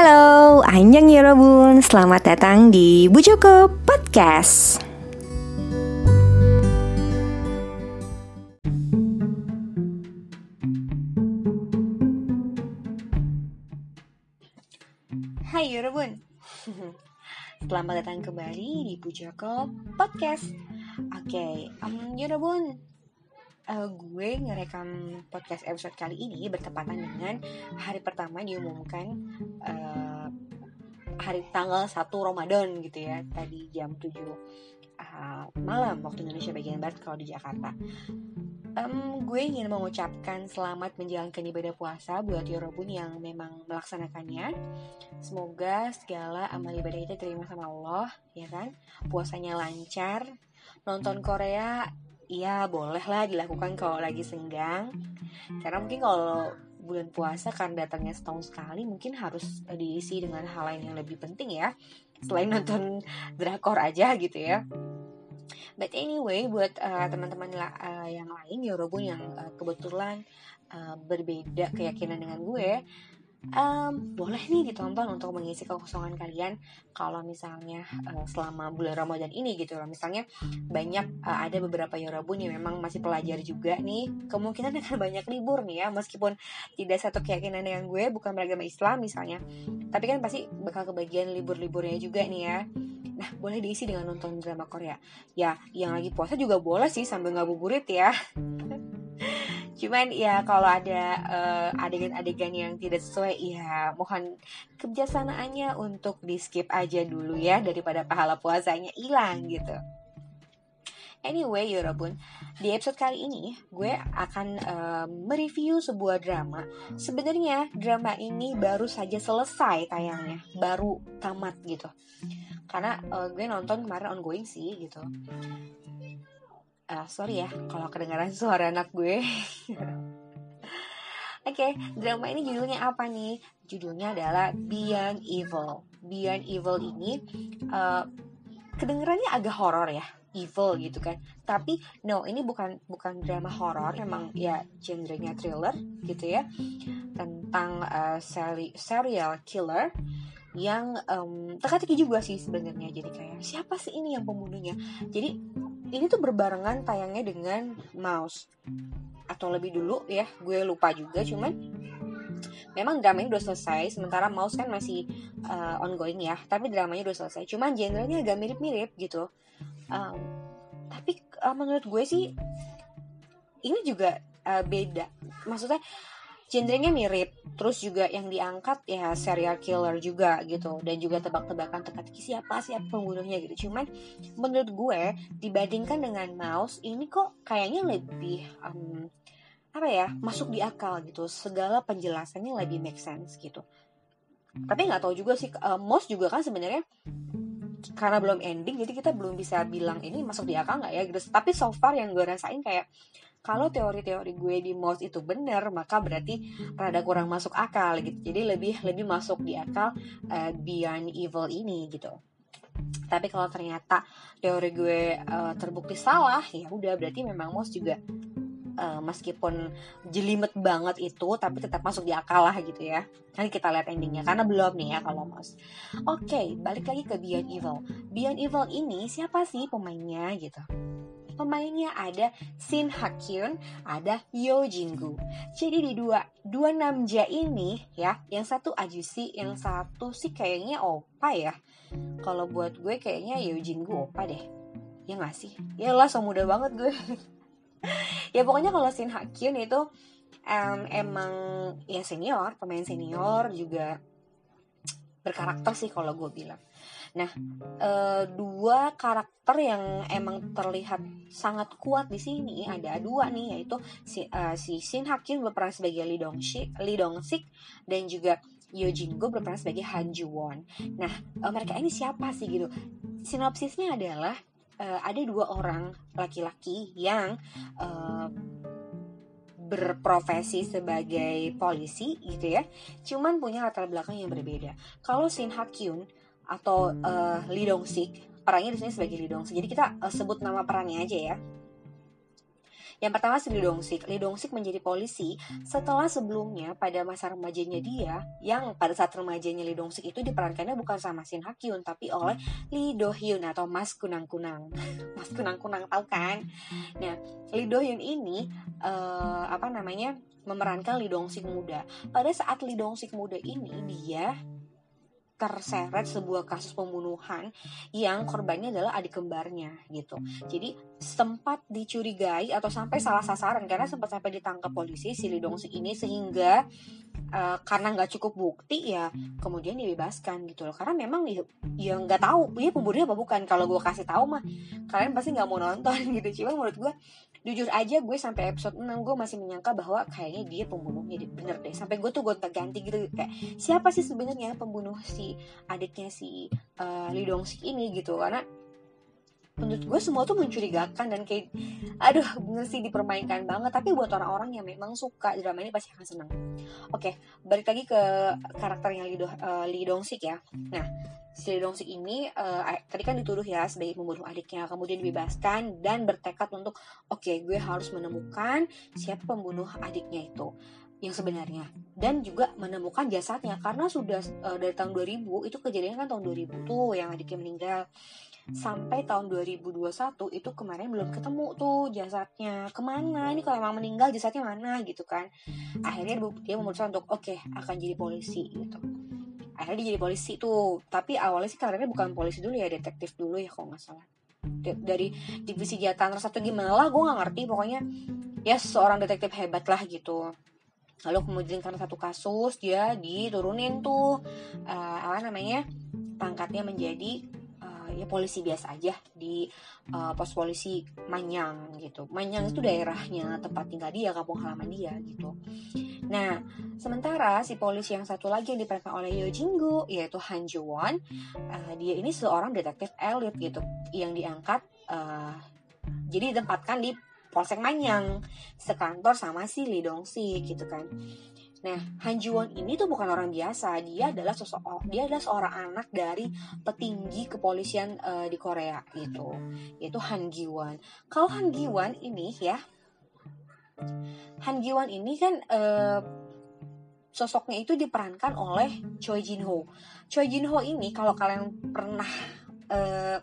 Halo, Anjang Yorobun, selamat datang di Bu Joko Podcast. Hai Yorobun, selamat datang kembali di Bu Joko Podcast. Oke, okay, um, Yorobun, uh, gue ngerekam podcast episode kali ini bertepatan dengan hari pertama diumumkan uh, hari tanggal 1 Ramadan gitu ya tadi jam 7 uh, malam waktu Indonesia bagian barat kalau di Jakarta um, gue ingin mengucapkan selamat menjalankan ibadah puasa buat Yorobun yang memang melaksanakannya. Semoga segala amal ibadah itu terima sama Allah, ya kan? Puasanya lancar. Nonton Korea Iya boleh lah dilakukan kalau lagi senggang. Karena mungkin kalau bulan puasa kan datangnya setahun sekali Mungkin harus diisi dengan hal lain yang lebih penting ya. Selain nonton drakor aja gitu ya. But anyway, buat uh, teman-teman uh, yang lain, Yorobun yang uh, kebetulan uh, berbeda keyakinan dengan gue, um, boleh nih ditonton untuk mengisi kekosongan kalian kalau misalnya uh, selama bulan Ramadan ini gitu loh misalnya banyak uh, ada beberapa Yorobun yang memang masih pelajar juga nih kemungkinan akan banyak libur nih ya meskipun tidak satu keyakinan dengan gue bukan beragama Islam misalnya tapi kan pasti bakal kebagian libur-liburnya juga nih ya Nah, boleh diisi dengan nonton drama Korea. Ya, yang lagi puasa juga boleh sih sambil ngabuburit ya. Cuman ya kalau ada uh, adegan-adegan yang tidak sesuai ya mohon kebijaksanaannya untuk di skip aja dulu ya daripada pahala puasanya hilang gitu. Anyway, Yorobun, di episode kali ini gue akan uh, mereview sebuah drama. Sebenarnya drama ini baru saja selesai tayangnya, baru tamat gitu. Karena uh, gue nonton kemarin ongoing sih gitu uh, sorry ya kalau kedengaran suara anak gue Oke, okay, drama ini judulnya apa nih? Judulnya adalah Beyond Evil. Beyond Evil ini uh, kedengarannya agak horor ya, evil gitu kan. Tapi no, ini bukan bukan drama horor, memang ya genrenya thriller gitu ya. Tentang uh, serial killer yang um, teka-teki juga sih sebenarnya. Jadi kayak siapa sih ini yang pembunuhnya? Jadi ini tuh berbarengan tayangnya dengan Mouse. Atau lebih dulu ya gue lupa juga cuman memang drama ini udah selesai sementara Mouse kan masih uh, ongoing ya tapi dramanya udah selesai. Cuman genrenya agak mirip-mirip gitu. Um, tapi uh, menurut gue sih ini juga uh, beda. Maksudnya genrenya mirip terus juga yang diangkat ya serial killer juga gitu. Dan juga tebak-tebakan teka-teki siapa siapa pembunuhnya gitu. Cuman menurut gue dibandingkan dengan mouse ini kok kayaknya lebih um, apa ya masuk di akal gitu. Segala penjelasannya lebih make sense gitu. Tapi nggak tahu juga sih uh, mouse juga kan sebenarnya karena belum ending jadi kita belum bisa bilang ini masuk di akal nggak ya gitu. Tapi so far yang gue rasain kayak kalau teori-teori gue di mouse itu benar maka berarti rada kurang masuk akal gitu. Jadi lebih lebih masuk di akal uh, beyond evil ini gitu. Tapi kalau ternyata teori gue uh, terbukti salah ya udah berarti memang mouse juga uh, meskipun jelimet banget itu tapi tetap masuk di akal lah gitu ya. Nanti kita lihat endingnya karena belum nih ya kalau mouse oke okay, balik lagi ke Beyond Evil. Beyond Evil ini siapa sih pemainnya gitu Pemainnya ada Shin Hakyun, ada Yo Jinggu. Jadi di dua dua namja ini ya, yang satu Ajusi, yang satu sih kayaknya Opa ya. Kalau buat gue kayaknya Yo Jinggu Opa deh. Ya gak sih? Ya lah, so muda banget gue. ya pokoknya kalau Shin Hakyun itu um, emang ya senior, pemain senior juga berkarakter sih kalau gue bilang. Nah, e, dua karakter yang emang terlihat sangat kuat di sini ada dua nih yaitu si, uh, si Shin Hakyun berperan sebagai Lee Dong Sik, Lee Dong Sik dan juga Yo Jin Go berperan sebagai Han Ju Won. Nah, e, mereka ini siapa sih gitu? Sinopsisnya adalah e, ada dua orang laki-laki yang e, berprofesi sebagai polisi gitu ya, cuman punya latar belakang yang berbeda. Kalau Shin Hakyun atau uh, Lee Dong Sik perannya di sini sebagai Lee Dong Sik jadi kita uh, sebut nama perannya aja ya Yang pertama si Lee Dong Sik. Lee Dong Sik menjadi polisi setelah sebelumnya pada masa remajanya dia, yang pada saat remajanya Lee Dong Sik itu diperankannya bukan sama Shin Ha Kyun tapi oleh Lee Do Hyun atau Mas Kunang Kunang. Mas Kunang Kunang tahu kan? Nah, Lee Do Hyun ini uh, apa namanya memerankan Lee Dong Sik muda. Pada saat Lee Dong Sik muda ini dia terseret sebuah kasus pembunuhan yang korbannya adalah adik kembarnya gitu. Jadi sempat dicurigai atau sampai salah sasaran karena sempat sampai ditangkap polisi si Lidongsi ini sehingga uh, karena nggak cukup bukti ya kemudian dibebaskan gitu loh. Karena memang ya, ya nggak tahu dia pembunuhnya apa bukan. Kalau gue kasih tahu mah kalian pasti nggak mau nonton gitu. Cuma menurut gue jujur aja gue sampai episode 6 gue masih menyangka bahwa kayaknya dia pembunuhnya bener deh sampai gue tuh gonta ganti gitu. Kayak siapa sih sebenarnya pembunuh si adiknya si uh, Lee Dong Sik ini gitu. Karena menurut gue semua tuh mencurigakan dan kayak aduh bener sih dipermainkan banget. Tapi buat orang-orang yang memang suka drama ini pasti akan seneng. Oke balik lagi ke karakternya Do, uh, Lee Dong Sik ya. Nah si Lee Dong Sik ini uh, tadi kan dituduh ya sebagai pembunuh adiknya kemudian dibebaskan dan bertekad untuk oke okay, gue harus menemukan siapa pembunuh adiknya itu yang sebenarnya. Dan juga menemukan jasadnya karena sudah uh, dari tahun 2000 itu kejadian kan tahun 2000 tuh yang adiknya meninggal. Sampai tahun 2021 itu kemarin belum ketemu tuh jasadnya. Ke mana? Ini kalau emang meninggal jasadnya mana? gitu kan. Akhirnya dia memutuskan untuk oke okay, akan jadi polisi gitu akhirnya dia jadi polisi tuh. Tapi awalnya sih karirnya bukan polisi dulu ya detektif dulu ya kalau nggak salah. Dari divisi jatan satu gimana lah gue nggak ngerti. Pokoknya ya seorang detektif hebat lah gitu. Lalu kemudian karena satu kasus dia diturunin tuh uh, apa namanya pangkatnya menjadi ya polisi biasa aja di uh, pos polisi Manyang gitu. Manyang itu daerahnya tempat tinggal dia, kampung halaman dia gitu. Nah, sementara si polisi yang satu lagi yang diperankan oleh Yo Jinggu yaitu Han Ji Won, uh, dia ini seorang detektif elit gitu yang diangkat uh, jadi ditempatkan di Polsek Manyang sekantor sama si Lee Dong Sik gitu kan. Nah, Han Ji-won ini tuh bukan orang biasa. Dia adalah sosok dia adalah seorang anak dari petinggi kepolisian uh, di Korea gitu, yaitu Han Gi-won. Kalau Han Gi-won ini ya Han Gi-won ini kan uh, sosoknya itu diperankan oleh Choi Jin Ho. Choi Jin Ho ini kalau kalian pernah uh,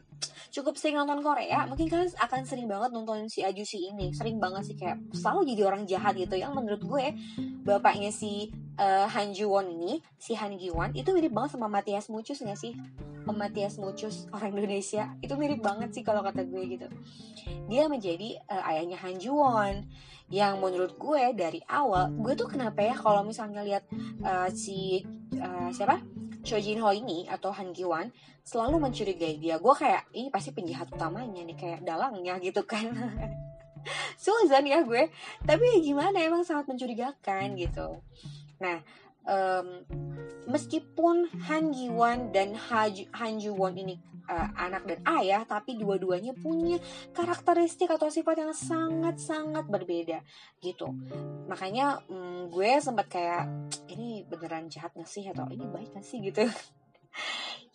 cukup sering nonton Korea, mungkin kalian akan sering banget nonton si Ajusi ini. Sering banget sih kayak selalu jadi orang jahat gitu. Yang menurut gue bapaknya si uh, Han Ji Won ini, si Han Gi Won itu mirip banget sama Matias Mucus gak sih? Matias Mucus orang Indonesia itu mirip banget sih kalau kata gue gitu. Dia menjadi uh, ayahnya Han Ji Won yang menurut gue dari awal gue tuh kenapa ya kalau misalnya lihat uh, si uh, siapa Choi Jin Ho ini atau Han Ki Wan selalu mencurigai dia. Gue kayak ini pasti penjahat utamanya nih kayak dalangnya gitu kan. Suzan ya gue. Tapi gimana emang sangat mencurigakan gitu. Nah, um, meskipun Han Ji Won dan Han Ju Won ini uh, anak dan ayah, tapi dua-duanya punya karakteristik atau sifat yang sangat-sangat berbeda gitu. Makanya um, gue sempat kayak ini beneran jahat gak sih atau ini baik gak sih gitu.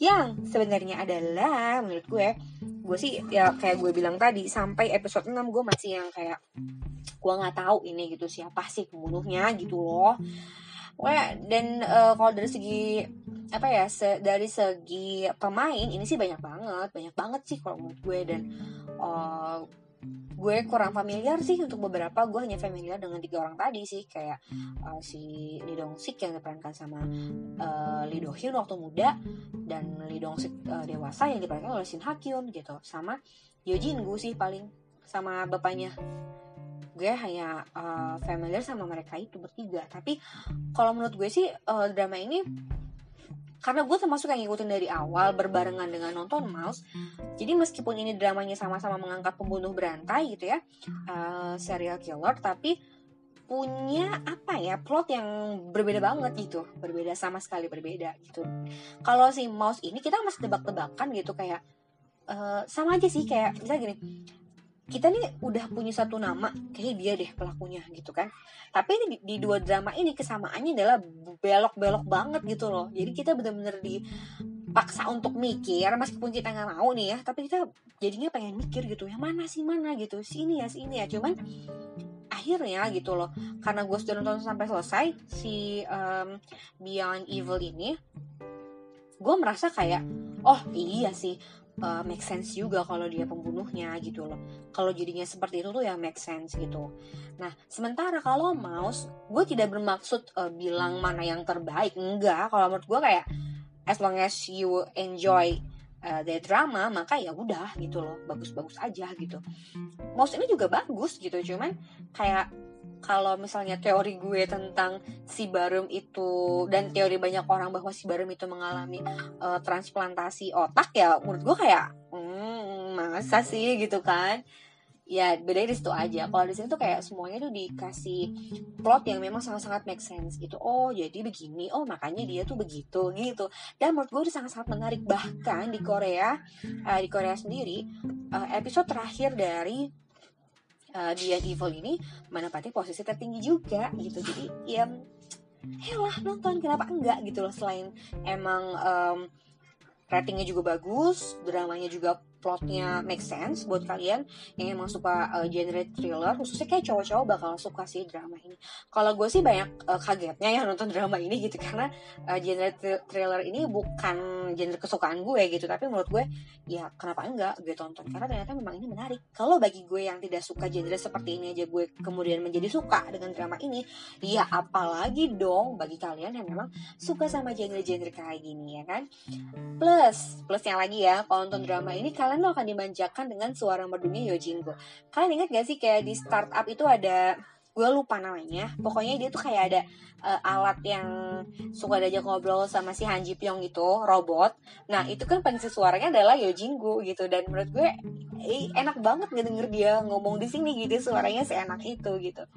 yang sebenarnya adalah menurut gue gue sih ya kayak gue bilang tadi sampai episode 6 gue masih yang kayak gue nggak tahu ini gitu siapa sih pembunuhnya gitu loh Wah, dan uh, kalau dari segi apa ya se dari segi pemain ini sih banyak banget banyak banget sih kalau menurut gue dan uh, gue kurang familiar sih untuk beberapa gue hanya familiar dengan tiga orang tadi sih kayak uh, si Lee Dong Sik yang diperankan sama uh, Lee Do Hyun waktu muda dan Lee Dong Sik uh, dewasa yang diperankan oleh Shin Ha Kyun gitu sama Yo Jin Gu sih paling sama bapaknya gue hanya uh, familiar sama mereka itu bertiga. Tapi kalau menurut gue sih uh, drama ini karena gue termasuk yang ngikutin dari awal berbarengan dengan nonton Mouse jadi meskipun ini dramanya sama-sama mengangkat pembunuh berantai gitu ya uh, serial killer tapi punya apa ya plot yang berbeda banget gitu. Berbeda sama sekali berbeda gitu. Kalau si Mouse ini kita masih tebak-tebakan gitu kayak uh, sama aja sih kayak misalnya gini kita nih udah punya satu nama kayak dia deh pelakunya gitu kan. Tapi ini di, di dua drama ini kesamaannya adalah belok-belok banget gitu loh. Jadi kita bener-bener di paksa untuk mikir meskipun kita nggak mau nih ya tapi kita jadinya pengen mikir gitu yang mana sih mana? gitu. Sini ya sini ya. Cuman akhirnya gitu loh karena gue sudah nonton sampai selesai si um, Beyond Evil ini gue merasa kayak oh iya sih uh, make sense juga kalau dia pembunuhnya gitu loh. Kalau jadinya seperti itu tuh ya make sense gitu. Nah sementara kalau mouse gue tidak bermaksud uh, bilang mana yang terbaik. Enggak kalau menurut gue kayak as long as you enjoy uh, the drama maka ya udah gitu loh. Bagus-bagus aja gitu. Mouse ini juga bagus gitu cuman kayak kalau misalnya teori gue tentang si Barum itu dan teori banyak orang bahwa si Barum itu mengalami uh, transplantasi otak ya menurut gue kayak hmm, masa sih? gitu kan. Ya beda di situ aja. Kalau di sini tuh kayak semuanya tuh dikasih plot yang memang sangat-sangat make sense gitu. Oh jadi begini. Oh makanya dia tuh begitu. Gitu. Dan menurut gue itu sangat-sangat menarik. Bahkan di Korea uh, di Korea sendiri uh, episode terakhir dari uh, dia evil ini menempati posisi tertinggi juga gitu. Jadi ya helah nonton kenapa enggak gitu loh. Selain emang um, ratingnya juga bagus dramanya juga plotnya make sense buat kalian yang emang suka uh, genre thriller khususnya kayak cowok-cowok bakal suka sih drama ini. Kalau gue sih banyak uh, kagetnya ya nonton drama ini gitu karena uh, genre thriller ini bukan genre kesukaan gue gitu. Tapi menurut gue ya kenapa enggak gue tonton? Karena ternyata memang ini menarik. Kalau bagi gue yang tidak suka genre seperti ini aja gue kemudian menjadi suka dengan drama ini ya apalagi dong bagi kalian yang memang suka sama genre-genre kayak gini ya kan? Plus plusnya lagi ya kalau nonton drama ini kalian kalian lo akan dimanjakan dengan suara merdunya Yojingo. Kalian ingat gak sih kayak di startup itu ada gue lupa namanya pokoknya dia tuh kayak ada uh, alat yang suka diajak ngobrol sama si Han Ji Pyong itu robot. Nah itu kan pengisi suaranya adalah Yojingu gitu dan menurut gue eh, enak banget ngedenger dia ngomong di sini gitu suaranya seenak itu gitu.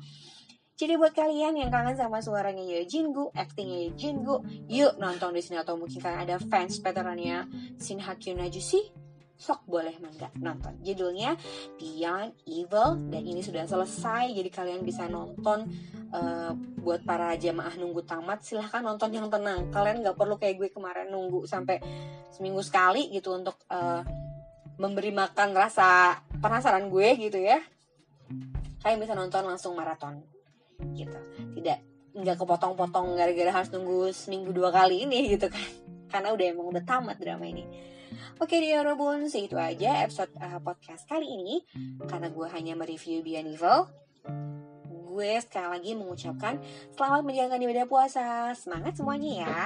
Jadi buat kalian yang kangen sama suaranya Ye Jingu, actingnya Ye Jingu, yuk nonton di sini atau mungkin kalian ada fans veterannya Shin Hakyu Najushi, sok boleh mangga nonton. Judulnya Beyond Evil dan ini sudah selesai jadi kalian bisa nonton uh, buat para jamaah nunggu tamat silahkan nonton yang tenang. Kalian nggak perlu kayak gue kemarin nunggu sampai seminggu sekali gitu untuk uh, memberi makan rasa penasaran gue gitu ya. Kalian bisa nonton langsung maraton gitu. Tidak nggak kepotong-potong gara-gara harus nunggu seminggu dua kali ini gitu kan karena udah emang udah tamat drama ini Oke dia Robun, segitu aja episode uh, podcast kali ini. Karena gue hanya mereview Beyond Evil, gue sekali lagi mengucapkan selamat menjalankan ibadah puasa. Semangat semuanya ya.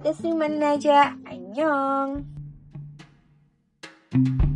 Terima aja, Annyeong. thank you